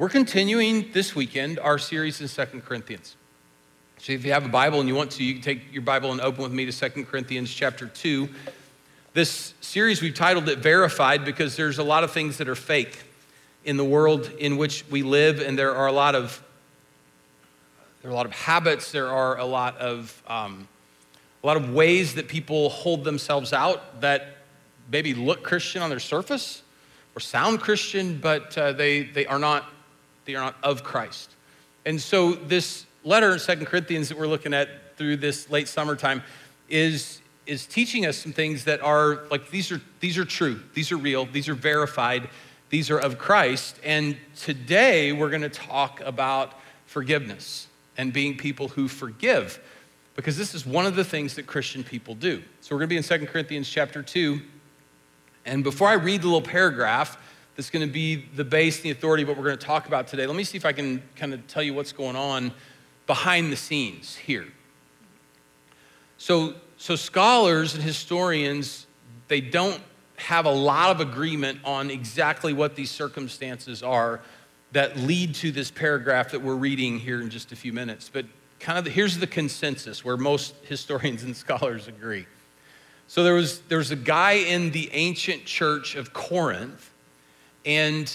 We're continuing this weekend our series in Second Corinthians. So if you have a Bible and you want to, you can take your Bible and open with me to Second Corinthians chapter 2. This series we've titled it Verified because there's a lot of things that are fake in the world in which we live, and there are a lot of there are a lot of habits, there are a lot of um, a lot of ways that people hold themselves out that maybe look Christian on their surface or sound Christian, but uh, they, they are not they are not of Christ. And so this letter in Second Corinthians that we're looking at through this late summertime is, is teaching us some things that are like these are these are true, these are real, these are verified, these are of Christ. And today we're going to talk about forgiveness and being people who forgive because this is one of the things that Christian people do. So we're going to be in Second Corinthians chapter 2. And before I read the little paragraph, that's going to be the base and the authority of what we're going to talk about today. Let me see if I can kind of tell you what's going on behind the scenes here. So, so scholars and historians, they don't have a lot of agreement on exactly what these circumstances are that lead to this paragraph that we're reading here in just a few minutes. But kind of the, here's the consensus where most historians and scholars agree. So there was, there was a guy in the ancient church of Corinth and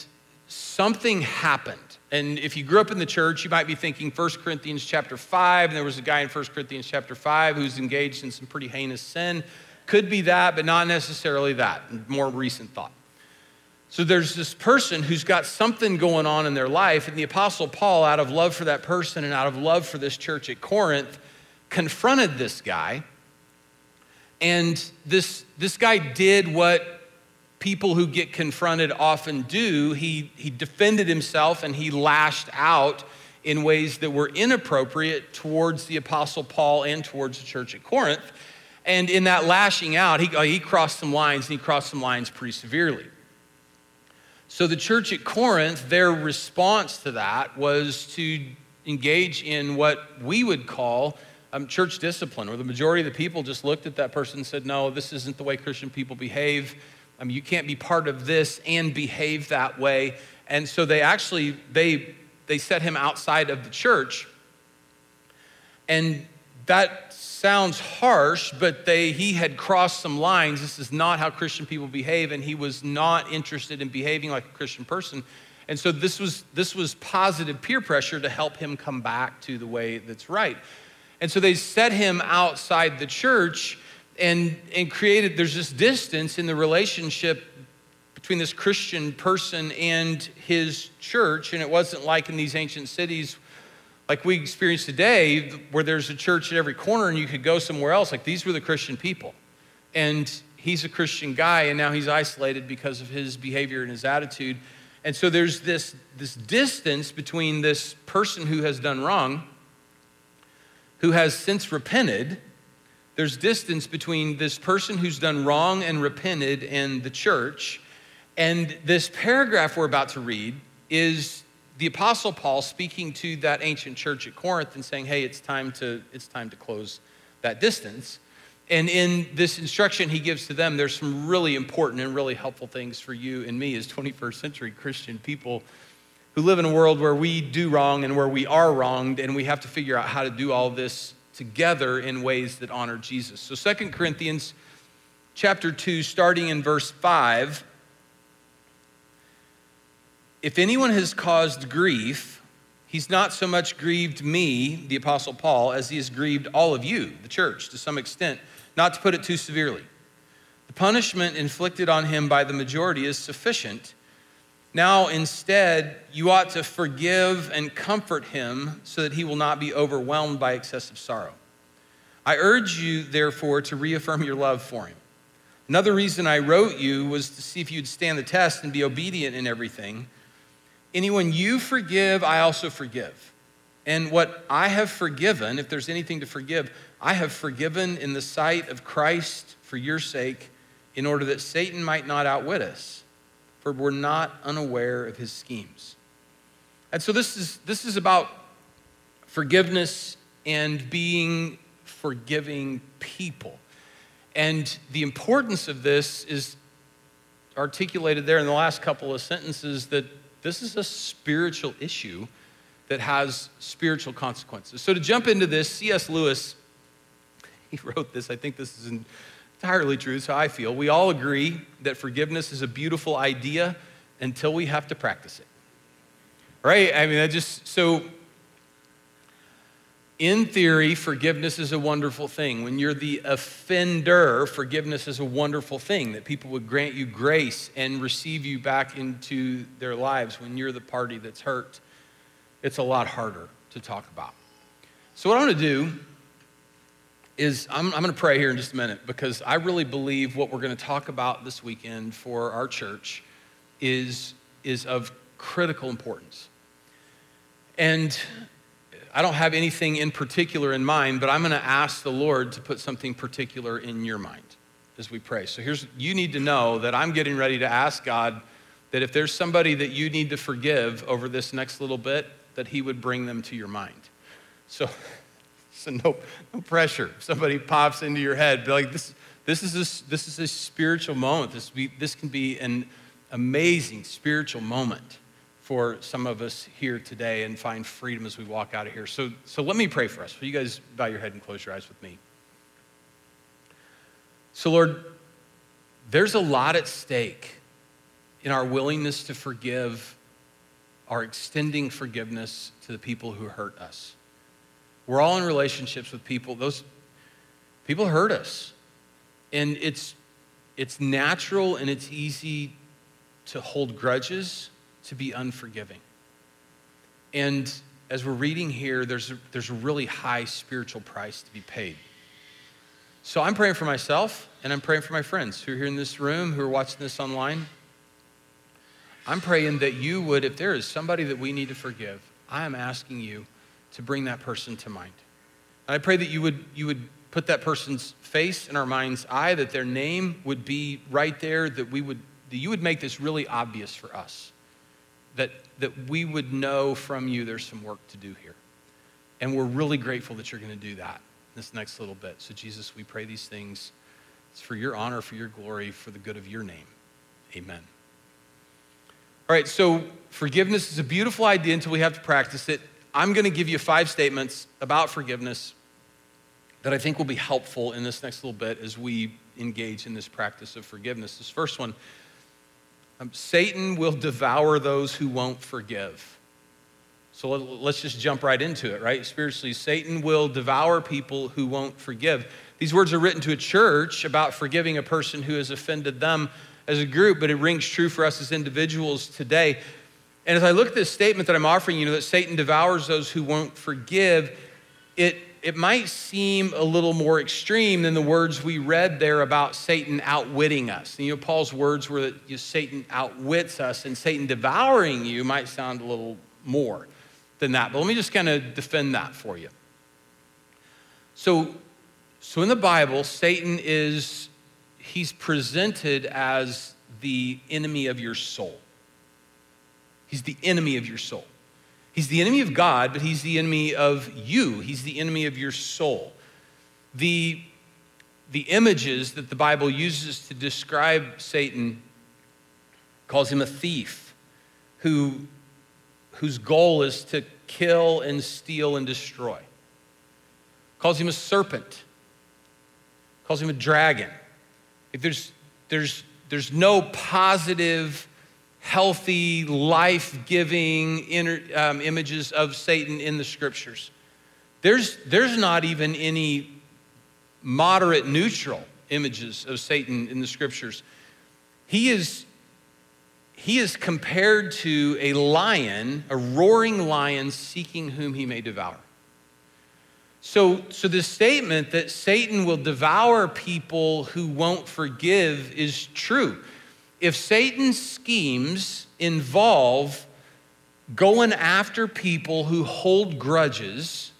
something happened. And if you grew up in the church, you might be thinking 1 Corinthians chapter 5, and there was a guy in 1 Corinthians chapter 5 who's engaged in some pretty heinous sin. Could be that, but not necessarily that. More recent thought. So there's this person who's got something going on in their life, and the Apostle Paul, out of love for that person and out of love for this church at Corinth, confronted this guy. And this, this guy did what people who get confronted often do. He, he defended himself and he lashed out in ways that were inappropriate towards the Apostle Paul and towards the church at Corinth. And in that lashing out, he, he crossed some lines and he crossed some lines pretty severely. So the church at Corinth, their response to that was to engage in what we would call um, church discipline, where the majority of the people just looked at that person and said, No, this isn't the way Christian people behave. I mean, you can't be part of this and behave that way. And so they actually, they, they set him outside of the church. And that sounds harsh, but they, he had crossed some lines. This is not how Christian people behave, and he was not interested in behaving like a Christian person. And so this was, this was positive peer pressure to help him come back to the way that's right. And so they set him outside the church and, and created, there's this distance in the relationship between this Christian person and his church. And it wasn't like in these ancient cities like we experience today, where there's a church at every corner and you could go somewhere else. Like these were the Christian people. And he's a Christian guy, and now he's isolated because of his behavior and his attitude. And so there's this, this distance between this person who has done wrong, who has since repented, there's distance between this person who's done wrong and repented and the church. And this paragraph we're about to read is the apostle Paul speaking to that ancient church at Corinth and saying, "Hey, it's time to it's time to close that distance." And in this instruction he gives to them, there's some really important and really helpful things for you and me as 21st century Christian people who live in a world where we do wrong and where we are wronged, and we have to figure out how to do all this together in ways that honor Jesus. So Second Corinthians chapter 2 starting in verse 5 If anyone has caused grief, he's not so much grieved me, the apostle Paul, as he has grieved all of you, the church, to some extent, not to put it too severely. The punishment inflicted on him by the majority is sufficient now, instead, you ought to forgive and comfort him so that he will not be overwhelmed by excessive sorrow. I urge you, therefore, to reaffirm your love for him. Another reason I wrote you was to see if you'd stand the test and be obedient in everything. Anyone you forgive, I also forgive. And what I have forgiven, if there's anything to forgive, I have forgiven in the sight of Christ for your sake, in order that Satan might not outwit us for we're not unaware of his schemes. And so this is, this is about forgiveness and being forgiving people. And the importance of this is articulated there in the last couple of sentences that This is a spiritual issue that has spiritual consequences. So, to jump into this, C.S. Lewis, he wrote this. I think this is entirely true. It's how I feel. We all agree that forgiveness is a beautiful idea until we have to practice it. Right? I mean, I just, so in theory, forgiveness is a wonderful thing. When you're the offender, forgiveness is a wonderful thing that people would grant you grace and receive you back into their lives. When you're the party that's hurt, it's a lot harder to talk about. So, what I'm going to do is I'm, I'm going to pray here in just a minute because I really believe what we're going to talk about this weekend for our church is, is of critical importance. And I don't have anything in particular in mind, but I'm going to ask the Lord to put something particular in your mind as we pray. So here's you need to know that I'm getting ready to ask God that if there's somebody that you need to forgive over this next little bit, that He would bring them to your mind. So, so no, no pressure. If somebody pops into your head, be like, this, this, is, a, this is a spiritual moment. This, be, this can be an amazing spiritual moment for some of us here today and find freedom as we walk out of here. So, so let me pray for us. Will you guys bow your head and close your eyes with me? So, Lord, there's a lot at stake in our willingness to forgive, our extending forgiveness to the people who hurt us. We're all in relationships with people. Those people hurt us. And it's, it's natural and it's easy to hold grudges to be unforgiving. And as we're reading here, there's a, there's a really high spiritual price to be paid. So I'm praying for myself and I'm praying for my friends who are here in this room, who are watching this online. I'm praying that you would, if there is somebody that we need to forgive, I am asking you to bring that person to mind. And I pray that you would, you would put that person's face in our mind's eye, that their name would be right there, that, we would, that you would make this really obvious for us that, that we would know from you there's some work to do here. And we're really grateful that you're going to do that this next little bit. So, Jesus, we pray these things. It's for your honor, for your glory, for the good of your name. Amen. All right, so forgiveness is a beautiful idea until we have to practice it. I'm going to give you five statements about forgiveness that I think will be helpful in this next little bit as we engage in this practice of forgiveness. This first one um, Satan will devour those who won't forgive. So let's just jump right into it, right? Spiritually, Satan will devour people who won't forgive. These words are written to a church about forgiving a person who has offended them as a group, but it rings true for us as individuals today. And as I look at this statement that I'm offering, you know, that Satan devours those who won't forgive, it it might seem a little more extreme than the words we read there about Satan outwitting us. And, you know, Paul's words were that you know, Satan outwits us, and Satan devouring you might sound a little more than that. But let me just kind of defend that for you. So, so in the Bible, Satan is he's presented as the enemy of your soul. He's the enemy of your soul. He's the enemy of God, but he's the enemy of you. He's the enemy of your soul. The, the images that the Bible uses to describe Satan calls him a thief who, whose goal is to kill and steal and destroy. Calls him a serpent. Calls him a dragon. If there's, there's, there's no positive healthy, life giving um, images of Satan in the scriptures. There's, there's not even any moderate, neutral images of Satan in the scriptures. He is, he is compared to a lion, a roaring lion seeking whom he may devour. So, so the statement that Satan will devour people who won't forgive is true if Satan's schemes involve going after people who hold grudges,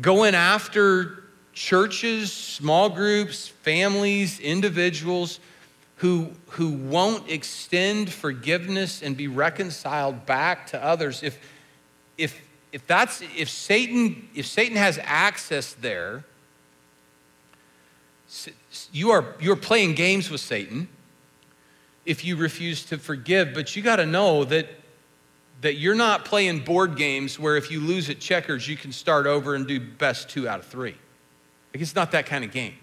going after churches, small groups, families, individuals who, who won't extend forgiveness and be reconciled back to others, if, if, if, that's, if, Satan, if Satan has access there, you are, you are playing games with Satan if you refuse to forgive. But you got to know that that you're not playing board games where if you lose at checkers, you can start over and do best two out of three. Like it's not that kind of game.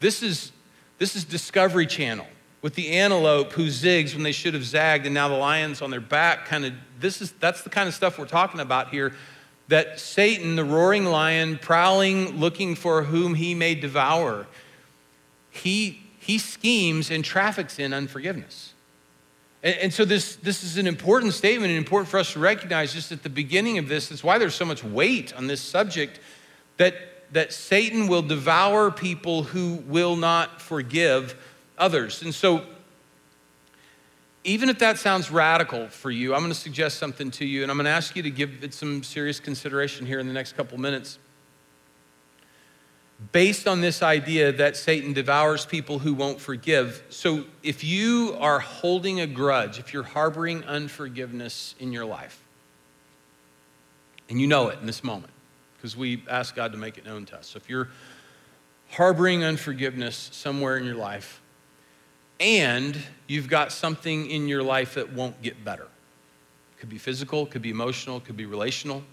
This is, this is Discovery Channel with the antelope who zigs when they should have zagged, and now the lion's on their back. Kind of, this is that's the kind of stuff we're talking about here. That Satan, the roaring lion, prowling, looking for whom he may devour, he, he schemes and traffics in unforgiveness. And, and so this, this is an important statement and important for us to recognize just at the beginning of this. That's why there's so much weight on this subject that, that Satan will devour people who will not forgive others. And so, even if that sounds radical for you, I'm going to suggest something to you, and I'm going to ask you to give it some serious consideration here in the next couple minutes. Based on this idea that Satan devours people who won't forgive. So, if you are holding a grudge, if you're harboring unforgiveness in your life, and you know it in this moment, because we ask God to make it known to us. So, if you're harboring unforgiveness somewhere in your life, and you've got something in your life that won't get better. It could be physical, it could be emotional, it could be relational.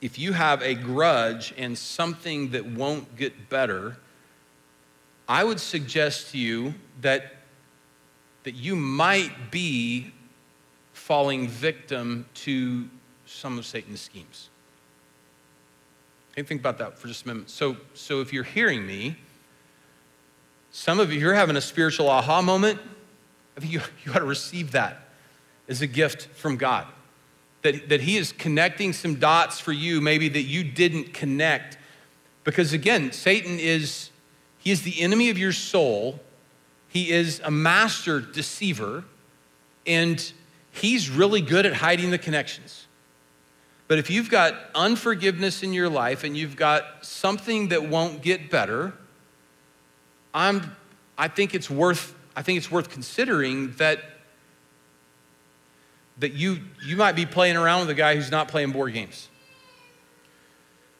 If you have a grudge and something that won't get better, I would suggest to you that, that you might be falling victim to some of Satan's schemes. Think about that for just a minute. So, so if you're hearing me, some of you, you're having a spiritual aha moment. I think you, you ought to receive that as a gift from God. That, that He is connecting some dots for you, maybe that you didn't connect. Because again, Satan is, he is the enemy of your soul. He is a master deceiver, and he's really good at hiding the connections. But if you've got unforgiveness in your life and you've got something that won't get better, I'm, I think it's worth, I think it's worth considering that, that you, you might be playing around with a guy who's not playing board games.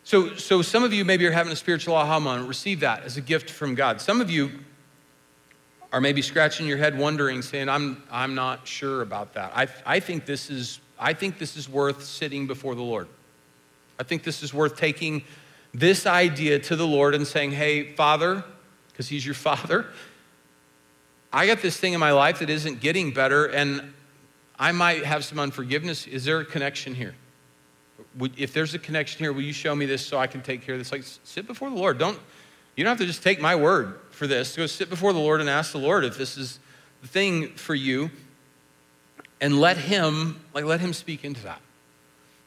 So, so some of you maybe are having a spiritual aha moment. Receive that as a gift from God. Some of you are maybe scratching your head wondering, saying, I'm, I'm not sure about that. I, I, think this is, I think this is worth sitting before the Lord. I think this is worth taking this idea to the Lord and saying, Hey, Father, because He's your Father. I got this thing in my life that isn't getting better, and I might have some unforgiveness. Is there a connection here? if there's a connection here, will you show me this so I can take care of this? Like, sit before the Lord. Don't, you don't have to just take my word for this. Go sit before the Lord and ask the Lord if this is the thing for you, and let Him, like, let Him speak into that.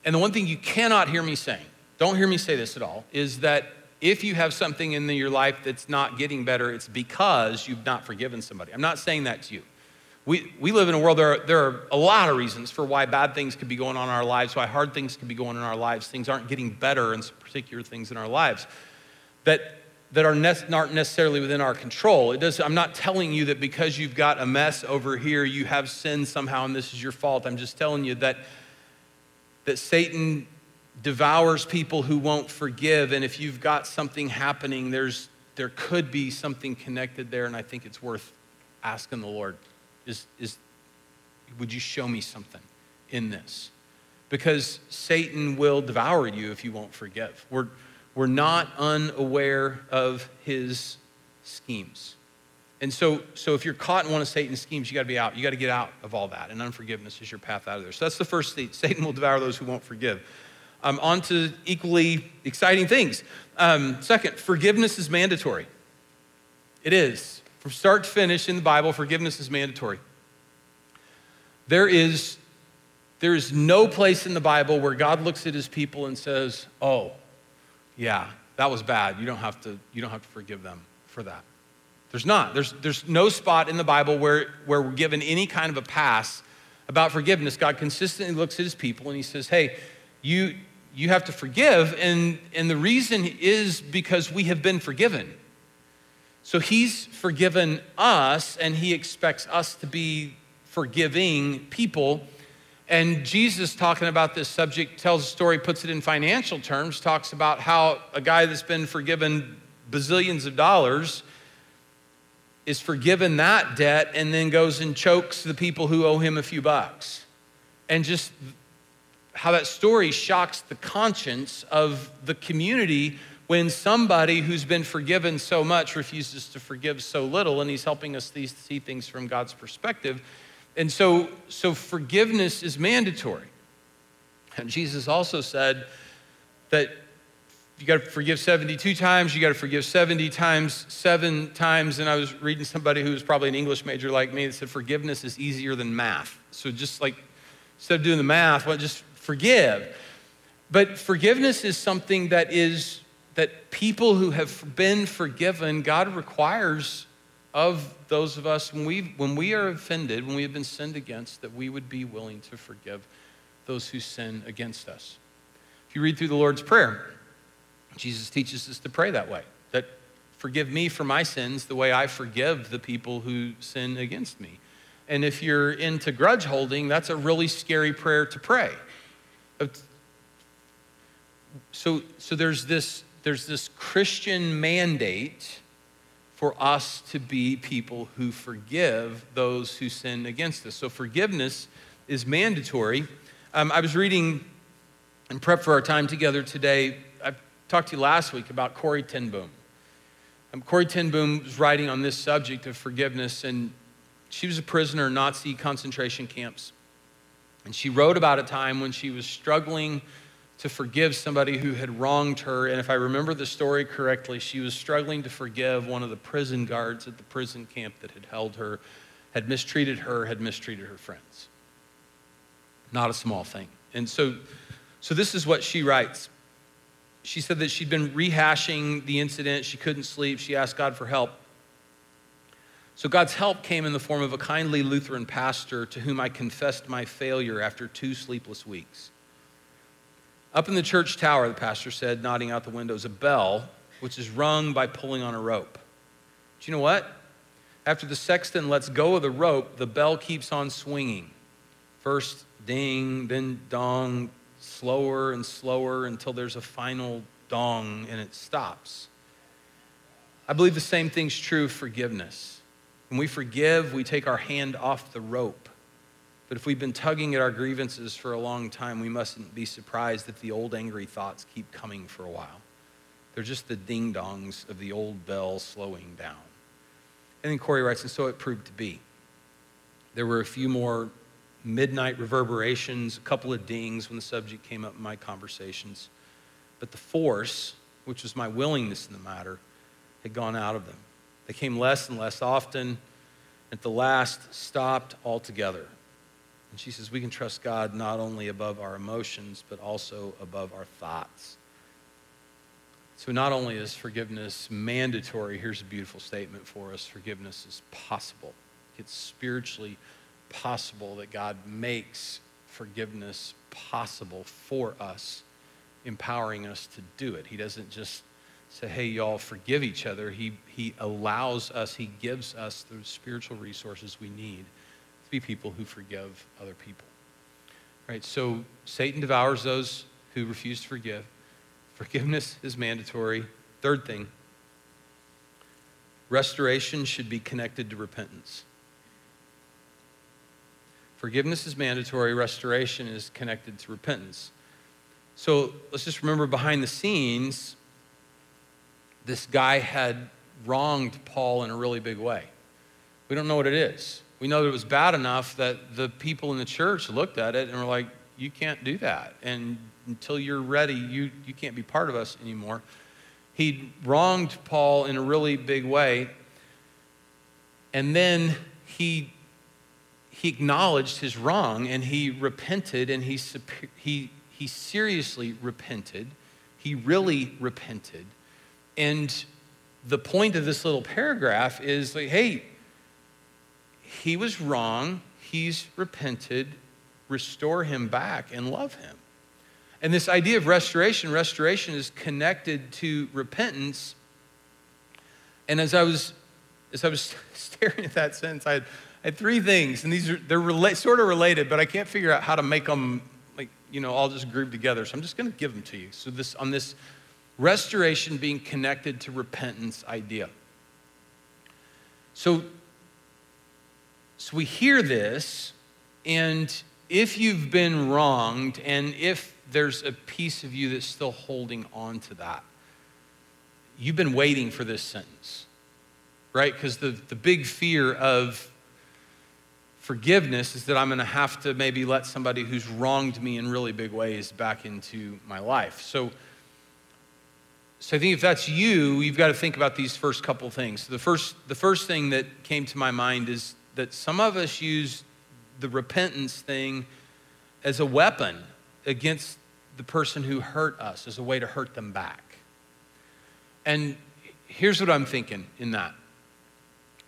And the one thing you cannot hear me saying, don't hear me say this at all, is that if you have something in your life that's not getting better, it's because you've not forgiven somebody. I'm not saying that to you. We, we live in a world, there are, there are a lot of reasons for why bad things could be going on in our lives, why hard things could be going on in our lives. Things aren't getting better in some particular things in our lives that, that are ne- aren't necessarily within our control. It does, I'm not telling you that because you've got a mess over here, you have sinned somehow and this is your fault. I'm just telling you that, that Satan devours people who won't forgive. And if you've got something happening, there's, there could be something connected there. And I think it's worth asking the Lord is, is would you show me something in this? Because Satan will devour you if you won't forgive. We're, we're not unaware of his schemes. And so, so if you're caught in one of Satan's schemes, you got to be out. You got to get out of all that. And unforgiveness is your path out of there. So that's the first thing. Satan will devour those who won't forgive um, on to equally exciting things. Um, second, forgiveness is mandatory. It is. From start to finish in the Bible, forgiveness is mandatory. There is, there is no place in the Bible where God looks at his people and says, Oh, yeah, that was bad. You don't have to, you don't have to forgive them for that. There's not. There's, there's no spot in the Bible where, where we're given any kind of a pass about forgiveness. God consistently looks at his people and he says, Hey, you, you have to forgive. And, and the reason is because we have been forgiven. So he's forgiven us, and he expects us to be forgiving people. And Jesus, talking about this subject, tells a story, puts it in financial terms, talks about how a guy that's been forgiven bazillions of dollars is forgiven that debt and then goes and chokes the people who owe him a few bucks. and just how that story shocks the conscience of the community when somebody who's been forgiven so much refuses to forgive so little, and he's helping us see things from God's perspective. And so, so forgiveness is mandatory. And Jesus also said that you got to forgive 72 times, you got to forgive 70 times, seven times. And I was reading somebody who was probably an English major like me that said forgiveness is easier than math. So just like, instead of doing the math, well, just forgive. But forgiveness is something that is that people who have been forgiven, God requires of those of us when we when we are offended, when we have been sinned against, that we would be willing to forgive those who sin against us. If you read through the Lord's Prayer, Jesus teaches us to pray that way. That forgive me for my sins the way I forgive the people who sin against me. And if you're into grudge holding, that's a really scary prayer to pray. So, so there's, this, there's this Christian mandate for us to be people who forgive those who sin against us. So forgiveness is mandatory. Um, I was reading in prep for our time together today. I talked to you last week about Corrie ten Boom. Um, Corrie ten Boom was writing on this subject of forgiveness, and she was a prisoner in Nazi concentration camps. And she wrote about a time when she was struggling to forgive somebody who had wronged her. And if I remember the story correctly, she was struggling to forgive one of the prison guards at the prison camp that had held her, had mistreated her, had mistreated her friends. Not a small thing. And so, so this is what she writes. She said that she'd been rehashing the incident. She couldn't sleep. She asked God for help. So God's help came in the form of a kindly Lutheran pastor to whom I confessed my failure after two sleepless weeks. Up in the church tower, the pastor said, nodding out the window, is a bell which is rung by pulling on a rope. Do you know what? After the sexton lets go of the rope, the bell keeps on swinging. First ding, then dong, slower and slower until there's a final dong and it stops. I believe the same thing's true of forgiveness. When we forgive, we take our hand off the rope. But if we've been tugging at our grievances for a long time, we mustn't be surprised if the old angry thoughts keep coming for a while. They're just the ding dongs of the old bell slowing down. And then Corrie writes, and so it proved to be. There were a few more midnight reverberations, a couple of dings when the subject came up in my conversations. But the force, which was my willingness in the matter, had gone out of them. They came less and less often. and At the last, stopped altogether. And she says, we can trust God not only above our emotions, but also above our thoughts. So, not only is forgiveness mandatory, here's a beautiful statement for us forgiveness is possible. It's spiritually possible that God makes forgiveness possible for us, empowering us to do it. He doesn't just say, hey, y'all, forgive each other. He, he allows us, He gives us the spiritual resources we need be people who forgive other people. Right? So Satan devours those who refuse to forgive. Forgiveness is mandatory. Third thing, restoration should be connected to repentance. Forgiveness is mandatory, restoration is connected to repentance. So let's just remember behind the scenes, this guy had wronged Paul in a really big way. We don't know what it is. We know that it was bad enough that the people in the church looked at it and were like, you can't do that. And until you're ready, you, you can't be part of us anymore. He wronged Paul in a really big way. And then he, he acknowledged his wrong and he repented and he, he, he seriously repented. He really repented. And the point of this little paragraph is like, hey, he was wrong. He's repented. Restore him back and love him. And this idea of restoration, restoration is connected to repentance. And as I was, as I was staring at that sentence, I had, I had three things, and these are they're rela- sort of related, but I can't figure out how to make them like you know all just groove together. So I'm just going to give them to you. So this on this restoration being connected to repentance idea. So, so we hear this, and if you've been wronged and if there's a piece of you that's still holding on to that, you've been waiting for this sentence, right? Because the, the big fear of forgiveness is that I'm going to have to maybe let somebody who's wronged me in really big ways back into my life. So, so I think if that's you, you've got to think about these first couple things. The first, the first thing that came to my mind is that some of us use the repentance thing as a weapon against the person who hurt us, as a way to hurt them back. And here's what I'm thinking in that.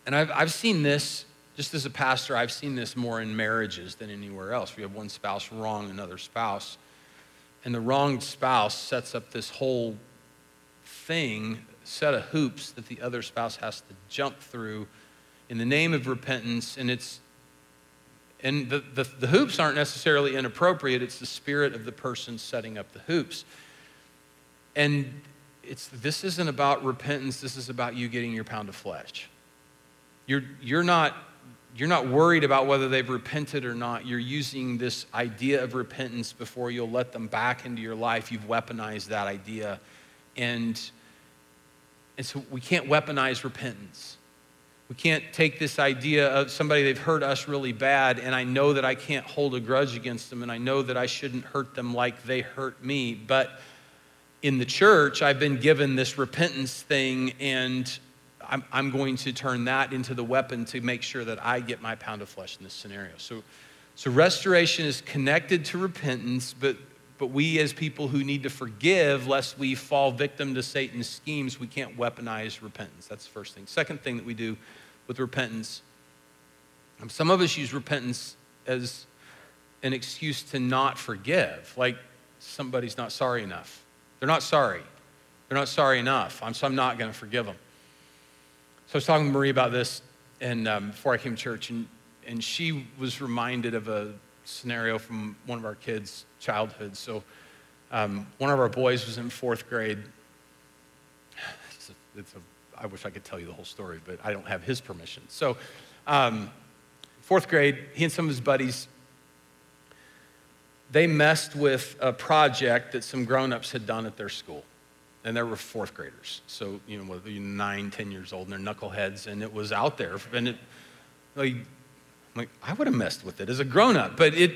And I've, I've seen this, just as a pastor, I've seen this more in marriages than anywhere else. We have one spouse wrong another spouse, and the wronged spouse sets up this whole thing, set of hoops that the other spouse has to jump through in the name of repentance. And it's and the, the, the, hoops aren't necessarily inappropriate, it's the spirit of the person setting up the hoops. And it's, this isn't about repentance, this is about you getting your pound of flesh. You're, you're, not, you're not worried about whether they've repented or not. You're using this idea of repentance before you'll let them back into your life. You've weaponized that idea and, and so we can't weaponize repentance. We can't take this idea of somebody they've hurt us really bad, and I know that I can't hold a grudge against them, and I know that I shouldn't hurt them like they hurt me. But in the church, I've been given this repentance thing, and I'm, I'm going to turn that into the weapon to make sure that I get my pound of flesh in this scenario. So, so restoration is connected to repentance, but but we, as people who need to forgive, lest we fall victim to Satan's schemes, we can't weaponize repentance. That's the first thing. Second thing that we do with repentance, um, some of us use repentance as an excuse to not forgive. Like somebody's not sorry enough. They're not sorry. They're not sorry enough. I'm, so I'm not going to forgive them. So I was talking to Marie about this and um, before I came to church, and, and she was reminded of a scenario from one of our kids' childhood. So, um, one of our boys was in fourth grade. It's a, it's a, I wish I could tell you the whole story, but I don't have his permission. So, um, fourth grade, he and some of his buddies, they messed with a project that some grown-ups had done at their school. And they were fourth graders. So, you know, nine, ten years old, and they're knuckleheads, and it was out there. And it, like, like, I would have messed with it as a grown up. But it,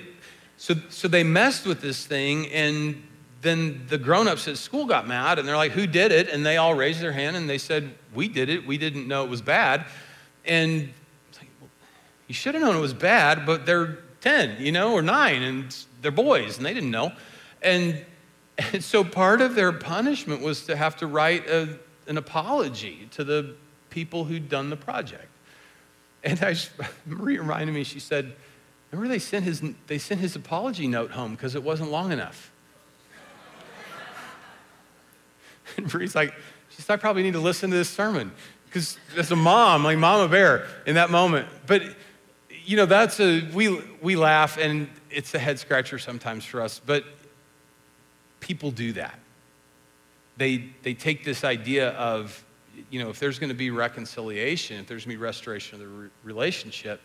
so, so they messed with this thing, and then the grown ups at school got mad, and they're like, Who did it? And they all raised their hand and they said, We did it. We didn't know it was bad. And like, well, you should have known it was bad, but they're 10, you know, or nine, and they're boys, and they didn't know. And, and so part of their punishment was to have to write a, an apology to the people who'd done the project. And I, Marie reminded me, she said, remember they sent his, they sent his apology note home because it wasn't long enough. and Marie's like, she said, I probably need to listen to this sermon because as a mom, like Mama Bear in that moment. But, you know, that's a, we, we laugh and it's a head scratcher sometimes for us, but people do that. They, they take this idea of you know, if there's going to be reconciliation, if there's going to be restoration of the re- relationship,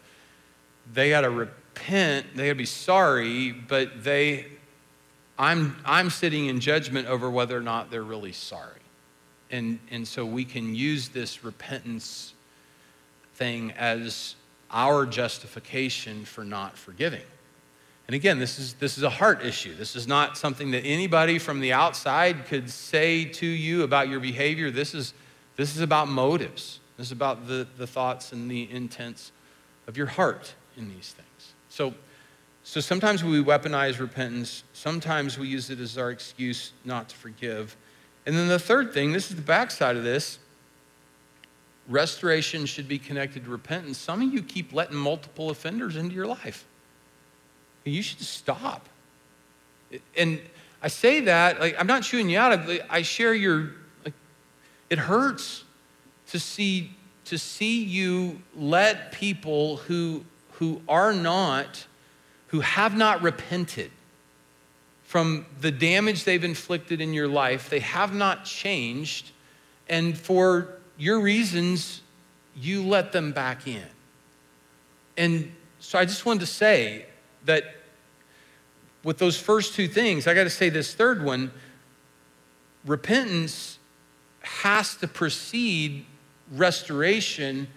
they got to repent, they got to be sorry, but they, I'm, I'm sitting in judgment over whether or not they're really sorry. And, and so we can use this repentance thing as our justification for not forgiving. And again, this is, this is a heart issue. This is not something that anybody from the outside could say to you about your behavior. This is this is about motives. This is about the, the thoughts and the intents of your heart in these things. So, so sometimes we weaponize repentance, sometimes we use it as our excuse not to forgive. And then the third thing, this is the backside of this restoration should be connected to repentance. Some of you keep letting multiple offenders into your life. You should stop. And I say that, like, I'm not chewing you out. I share your it hurts to see, to see you let people who, who are not, who have not repented from the damage they've inflicted in your life, they have not changed, and for your reasons, you let them back in. And so I just wanted to say that with those first two things, I got to say this third one repentance has to precede restoration.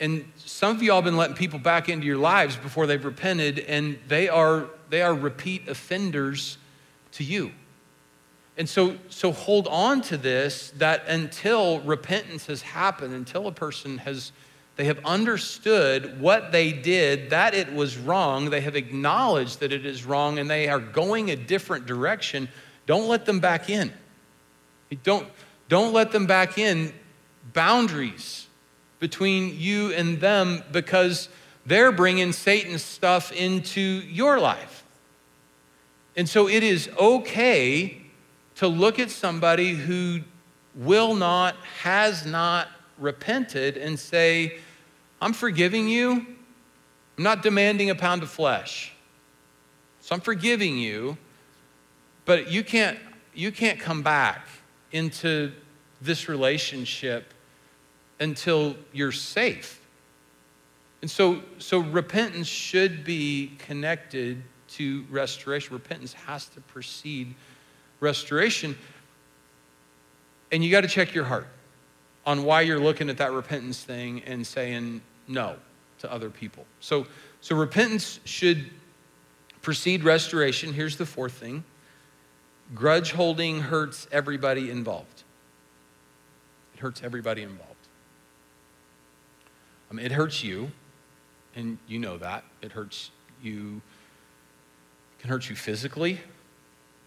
And some of y'all have been letting people back into your lives before they've repented, and they are, they are repeat offenders to you. And so, so hold on to this that until repentance has happened, until a person has they have understood what they did, that it was wrong. They have acknowledged that it is wrong and they are going a different direction. Don't let them back in. Don't, don't let them back in. Boundaries between you and them because they're bringing Satan's stuff into your life. And so it is okay to look at somebody who will not, has not repented and say, I'm forgiving you. I'm not demanding a pound of flesh. So I'm forgiving you, but you can't, you can't come back into this relationship until you're safe. And so, so repentance should be connected to restoration. Repentance has to precede restoration. And you got to check your heart on why you're looking at that repentance thing and saying no to other people. So, so repentance should precede restoration. Here's the fourth thing grudge holding hurts everybody involved. It hurts everybody involved. I mean, it hurts you, and you know that. It hurts you, it can hurt you physically,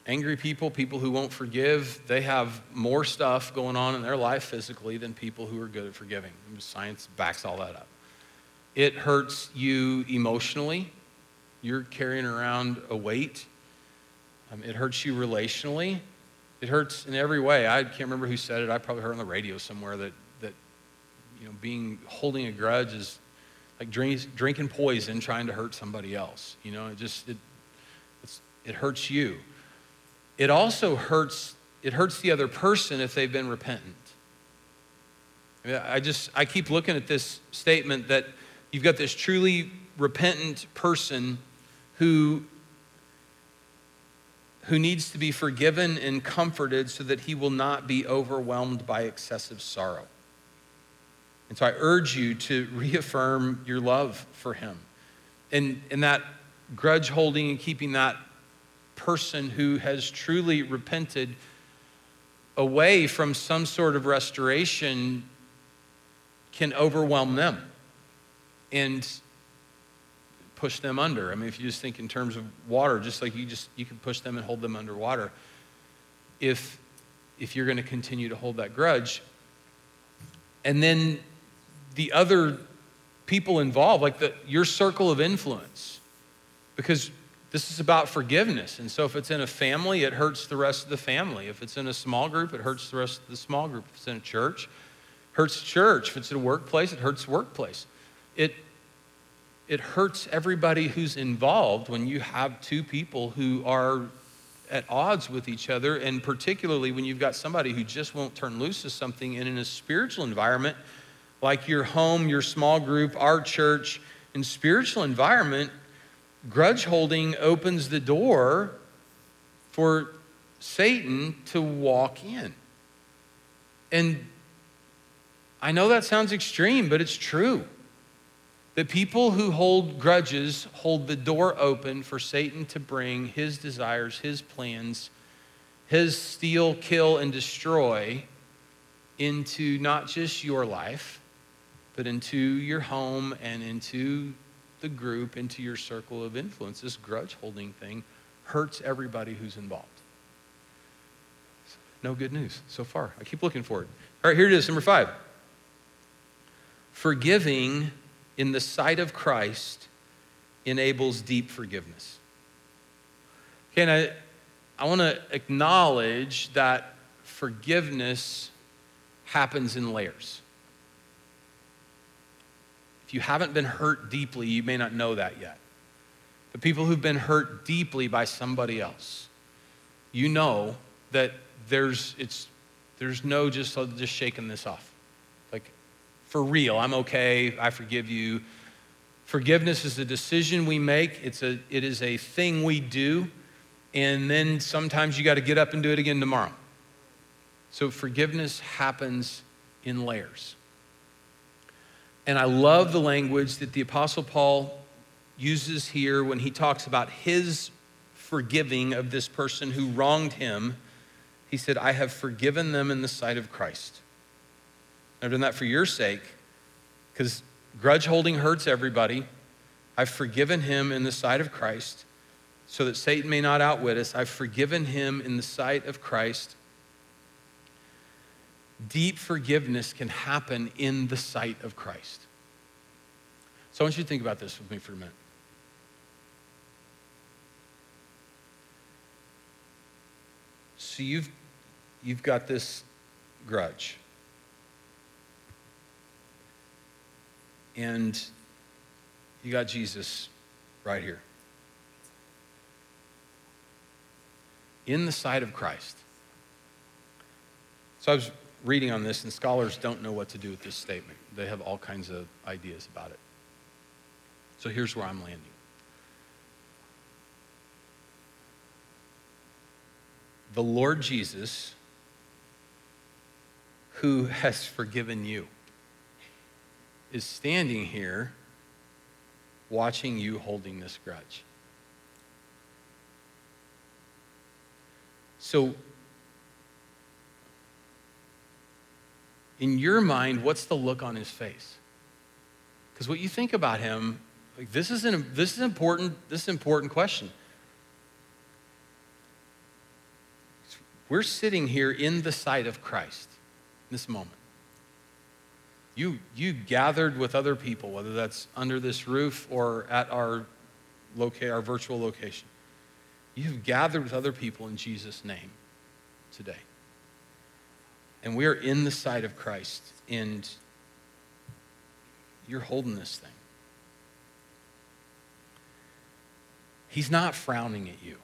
Angry people, people who won't forgive, they have more stuff going on in their life physically than people who are good at forgiving. Science backs all that up. It hurts you emotionally. You're carrying around a weight. Um, it hurts you relationally. It hurts in every way. I can't remember who said it. I probably heard on the radio somewhere that, that you know, being holding a grudge is like drink, drinking poison trying to hurt somebody else. You know, it just it, it hurts you it also hurts it hurts the other person if they've been repentant i just i keep looking at this statement that you've got this truly repentant person who who needs to be forgiven and comforted so that he will not be overwhelmed by excessive sorrow. And so i urge you to reaffirm your love for him. And and that grudge holding and keeping that person who has truly repented away from some sort of restoration can overwhelm them. And push them under. I mean, if you just think in terms of water, just like you just you can push them and hold them underwater. If if you're going to continue to hold that grudge, and then the other people involved, like the, your circle of influence, because this is about forgiveness. And so if it's in a family, it hurts the rest of the family. If it's in a small group, it hurts the rest of the small group. If it's in a church, hurts church. If it's in a workplace, it hurts workplace. It, it hurts everybody who's involved when you have two people who are at odds with each other, and particularly when you've got somebody who just won't turn loose of something. And in a spiritual environment, like your home, your small group, our church, in spiritual environment, grudge holding opens the door for Satan to walk in. And I know that sounds extreme, but it's true. The people who hold grudges hold the door open for Satan to bring his desires, his plans, his steal, kill, and destroy into not just your life, but into your home and into the group into your circle of influence. This grudge holding thing hurts everybody who's involved. No good news so far. I keep looking for it. All right, here it is, number five. Forgiving in the sight of Christ enables deep forgiveness. Okay, and I, I want to acknowledge that forgiveness happens in layers. If you haven't been hurt deeply, you may not know that yet. The people who've been hurt deeply by somebody else, you know that there's, it's, there's no just, just shaking this off. For real, I'm okay, I forgive you. Forgiveness is a decision we make, it's a, it is a thing we do. and then sometimes you got to get up and do it again tomorrow. So forgiveness happens in layers. And I love the language that the Apostle Paul uses here when he talks about his forgiving of this person who wronged him. He said, I have forgiven them in the sight of Christ. I've done that for your sake, because grudge holding hurts everybody. I've forgiven him in the sight of Christ so that Satan may not outwit us. I've forgiven him in the sight of Christ. Deep forgiveness can happen in the sight of Christ. So I want you to think about this with me for a minute. So you've, you've got this grudge. And you got Jesus right here. In the sight of Christ. So I was reading on this, and scholars don't know what to do with this statement. They have all kinds of ideas about it. So here's where I'm landing. The Lord Jesus, who has forgiven you, is standing here watching you holding this grudge. So, in your mind, what's the look on his face? Because what you think about him, like this is an this is important. This is an important question. We're sitting here in the sight of Christ in this moment. You, you gathered with other people, whether that's under this roof or at our, loca- our virtual location. You have gathered with other people in Jesus' name today. And we are in the sight of Christ, and you're holding this thing. He's not frowning at you.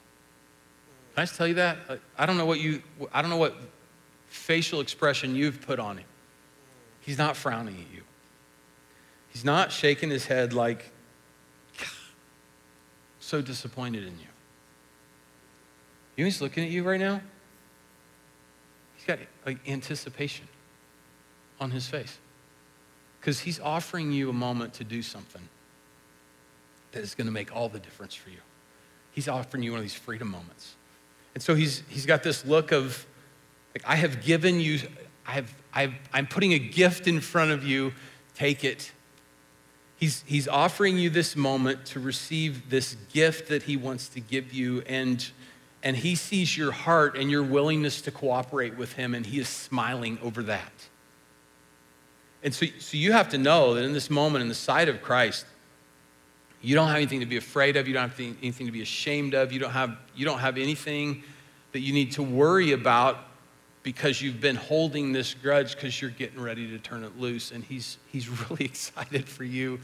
Can I just tell you that? I don't know what you I don't know what facial expression you've put on him. He's not frowning at you. He's not shaking his head like so disappointed in you. You know he's looking at you right now? He's got like anticipation on his face. Because he's offering you a moment to do something that is going to make all the difference for you. He's offering you one of these freedom moments. And so he's, he's got this look of, like, I have given you, I have, I am putting a gift in front of you, take it. He's, he's offering you this moment to receive this gift that he wants to give you, and, and he sees your heart and your willingness to cooperate with him, and he is smiling over that. And so, so you have to know that in this moment, in the sight of Christ, you don't have anything to be afraid of. You don't have anything to be ashamed of. You don't have, you don't have anything that you need to worry about because you've been holding this grudge because you're getting ready to turn it loose. And he's, he's really excited for you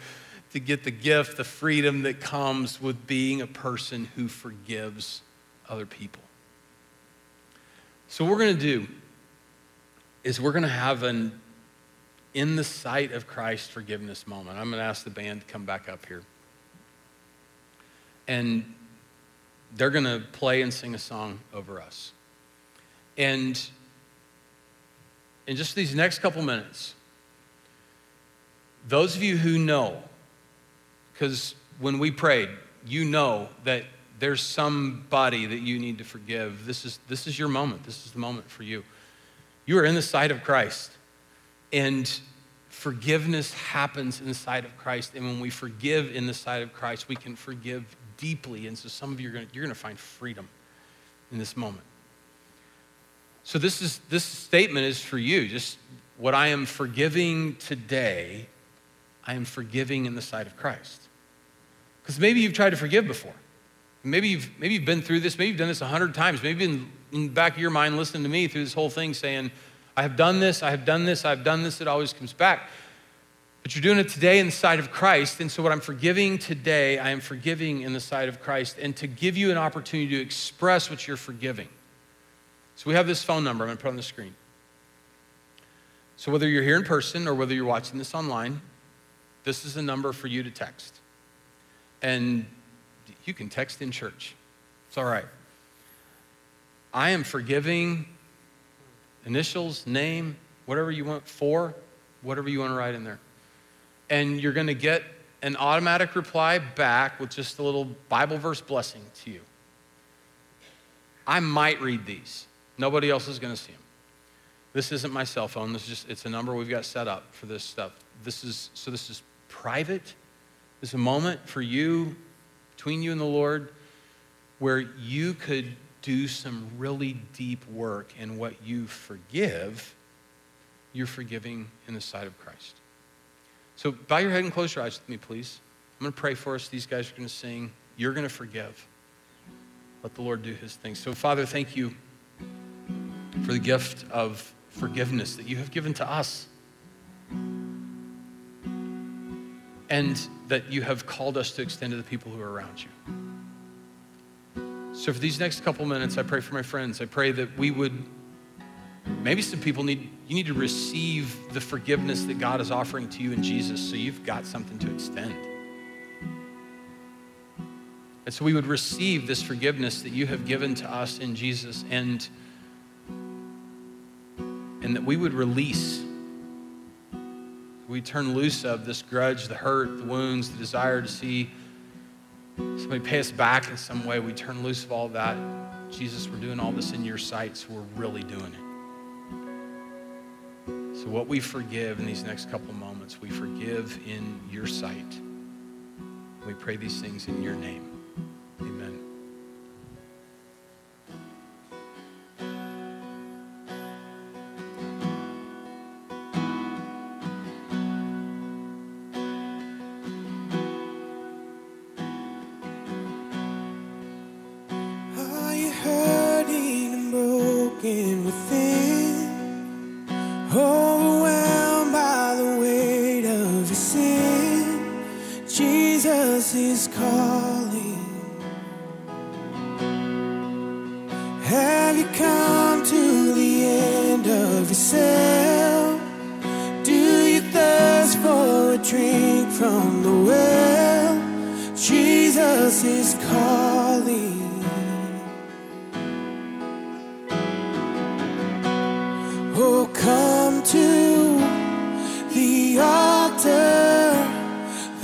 to get the gift, the freedom that comes with being a person who forgives other people. So, what we're going to do is we're going to have an in the sight of Christ forgiveness moment. I'm going to ask the band to come back up here and they're going to play and sing a song over us. And in just these next couple minutes, those of you who know, because when we prayed, you know that there's somebody that you need to forgive. This is, this is your moment. This is the moment for you. You are in the sight of Christ. And forgiveness happens in the sight of Christ. And when we forgive in the sight of Christ, we can forgive deeply. And so some of you are going to, you're going to find freedom in this moment. So this is this statement is for you. Just what I am forgiving today, I am forgiving in the sight of Christ. Because maybe you've tried to forgive before. Maybe you've maybe you've been through this. Maybe you've done this a hundred times. Maybe in, in the back of your mind, listening to me through this whole thing, saying, "I have done this. I have done this. I've done this." It always comes back. But you're doing it today in the sight of Christ. And so, what I'm forgiving today, I am forgiving in the sight of Christ. And to give you an opportunity to express what you're forgiving. So, we have this phone number I'm going to put on the screen. So, whether you're here in person or whether you're watching this online, this is a number for you to text. And you can text in church, it's all right. I am forgiving initials, name, whatever you want, for, whatever you want to write in there. And you're going to get an automatic reply back with just a little Bible verse blessing to you. I might read these. Nobody else is going to see them. This isn't my cell phone. This is just it's a number we've got set up for this stuff. This is so this is private. This is a moment for you between you and the Lord where you could do some really deep work in what you forgive, you're forgiving in the sight of Christ. So bow your head and close your eyes with me, please. I'm going to pray for us. These guys are going to sing. You're going to forgive. Let the Lord do his thing. So, Father, thank you for the gift of forgiveness that you have given to us. And that you have called us to extend to the people who are around you. So, for these next couple minutes, I pray for my friends. I pray that we would, maybe some people need, you need to receive the forgiveness that God is offering to you in Jesus so you've got something to extend. And so we would receive this forgiveness that you have given to us in Jesus and, and that we would release, we turn loose of this grudge, the hurt, the wounds, the desire to see somebody pay us back in some way. We turn loose of all that. Jesus, we're doing all this in your sight, so we're really doing it. So, what we forgive in these next couple moments, we forgive in your sight. We pray these things in your name.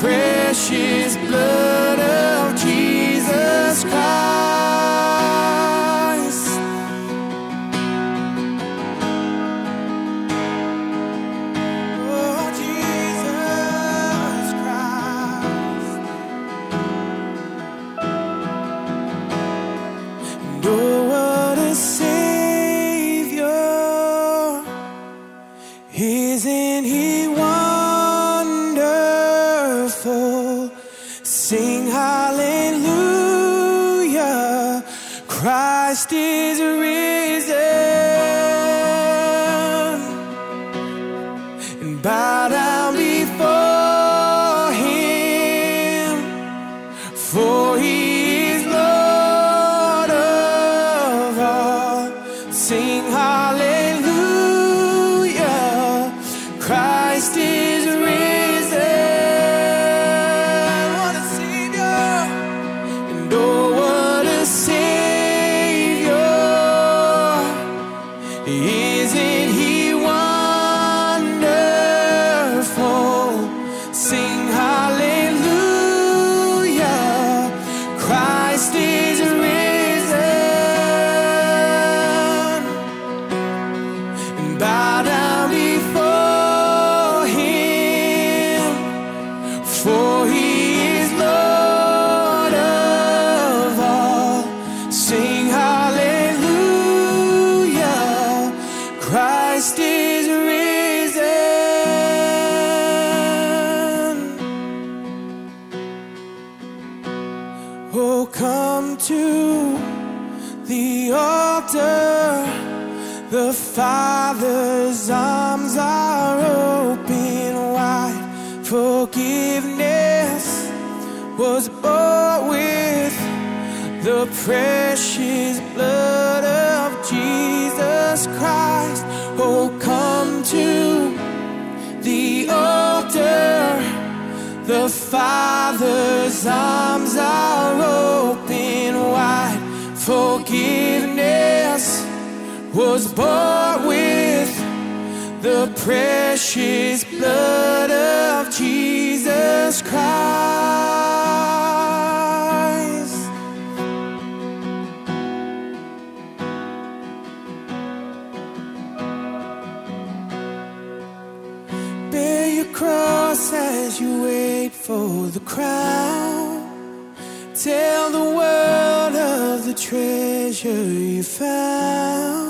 the precious blood of Jesus Christ. Bear your cross as you wait for the crown. Tell the world of the treasure you found.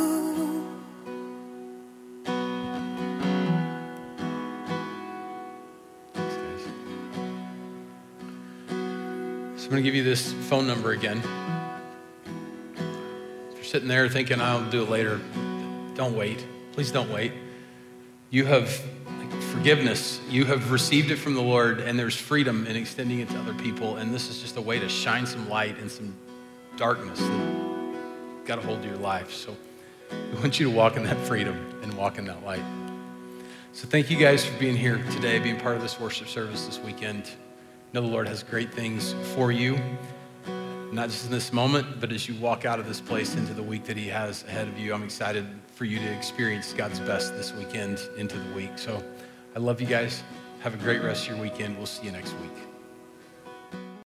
Going to give you this phone number again. If you're sitting there thinking, I'll do it later, don't wait. Please don't wait. You have forgiveness. You have received it from the Lord, and there's freedom in extending it to other people. And this is just a way to shine some light in some darkness that got a hold of your life. So we want you to walk in that freedom and walk in that light. So thank you guys for being here today, being part of this worship service this weekend. Know the Lord has great things for you, not just in this moment, but as you walk out of this place into the week that He has ahead of you. I'm excited for you to experience God's best this weekend into the week. So I love you guys. Have a great rest of your weekend. We'll see you next week.